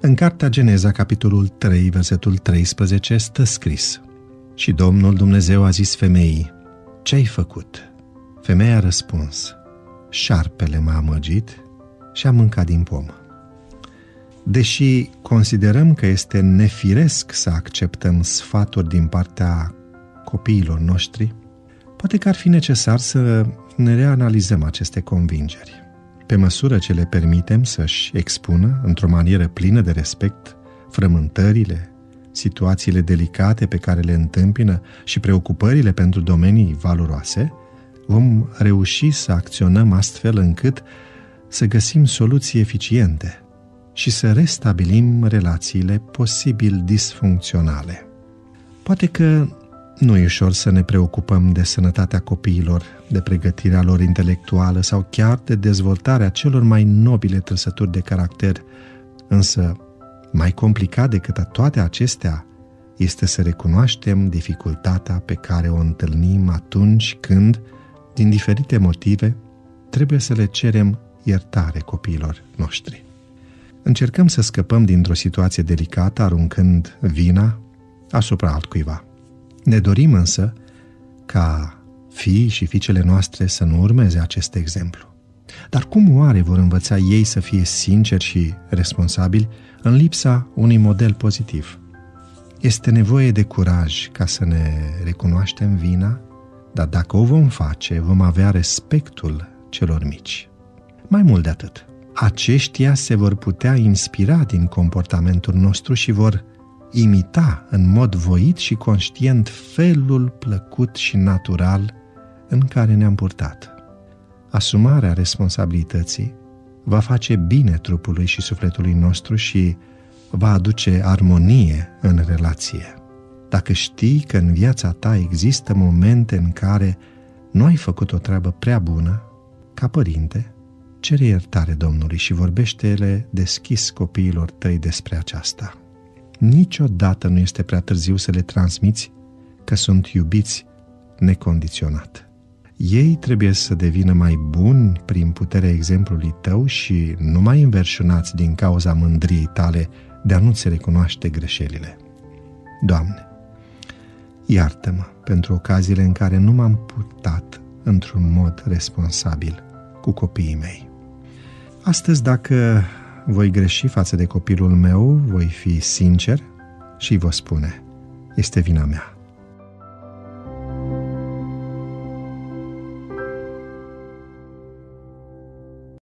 În cartea Geneza, capitolul 3, versetul 13, stă scris Și Domnul Dumnezeu a zis femeii, Ce-ai făcut? Femeia a răspuns, Șarpele m-a amăgit și a mâncat din pomă. Deși considerăm că este nefiresc să acceptăm sfaturi din partea copiilor noștri, poate că ar fi necesar să ne reanalizăm aceste convingeri. Pe măsură ce le permitem să-și expună, într-o manieră plină de respect, frământările, situațiile delicate pe care le întâmpină și preocupările pentru domenii valoroase, vom reuși să acționăm astfel încât să găsim soluții eficiente și să restabilim relațiile posibil disfuncționale. Poate că nu e ușor să ne preocupăm de sănătatea copiilor, de pregătirea lor intelectuală sau chiar de dezvoltarea celor mai nobile trăsături de caracter, însă mai complicat decât toate acestea este să recunoaștem dificultatea pe care o întâlnim atunci când, din diferite motive, trebuie să le cerem iertare copiilor noștri. Încercăm să scăpăm dintr-o situație delicată aruncând vina asupra altcuiva. Ne dorim însă ca fiii și fiicele noastre să nu urmeze acest exemplu. Dar cum oare vor învăța ei să fie sinceri și responsabili în lipsa unui model pozitiv? Este nevoie de curaj ca să ne recunoaștem vina, dar dacă o vom face, vom avea respectul celor mici. Mai mult de atât, aceștia se vor putea inspira din comportamentul nostru și vor imita în mod voit și conștient felul plăcut și natural în care ne-am purtat. Asumarea responsabilității va face bine trupului și sufletului nostru și va aduce armonie în relație. Dacă știi că în viața ta există momente în care nu ai făcut o treabă prea bună, ca părinte, cere iertare Domnului și vorbește-le deschis copiilor tăi despre aceasta. Niciodată nu este prea târziu să le transmiți că sunt iubiți necondiționat. Ei trebuie să devină mai buni prin puterea exemplului tău și nu mai înverșunați din cauza mândriei tale de a nu-ți recunoaște greșelile. Doamne, iartă-mă pentru ocaziile în care nu m-am purtat într-un mod responsabil cu copiii mei. Astăzi, dacă voi greși față de copilul meu, voi fi sincer și vă spune, este vina mea.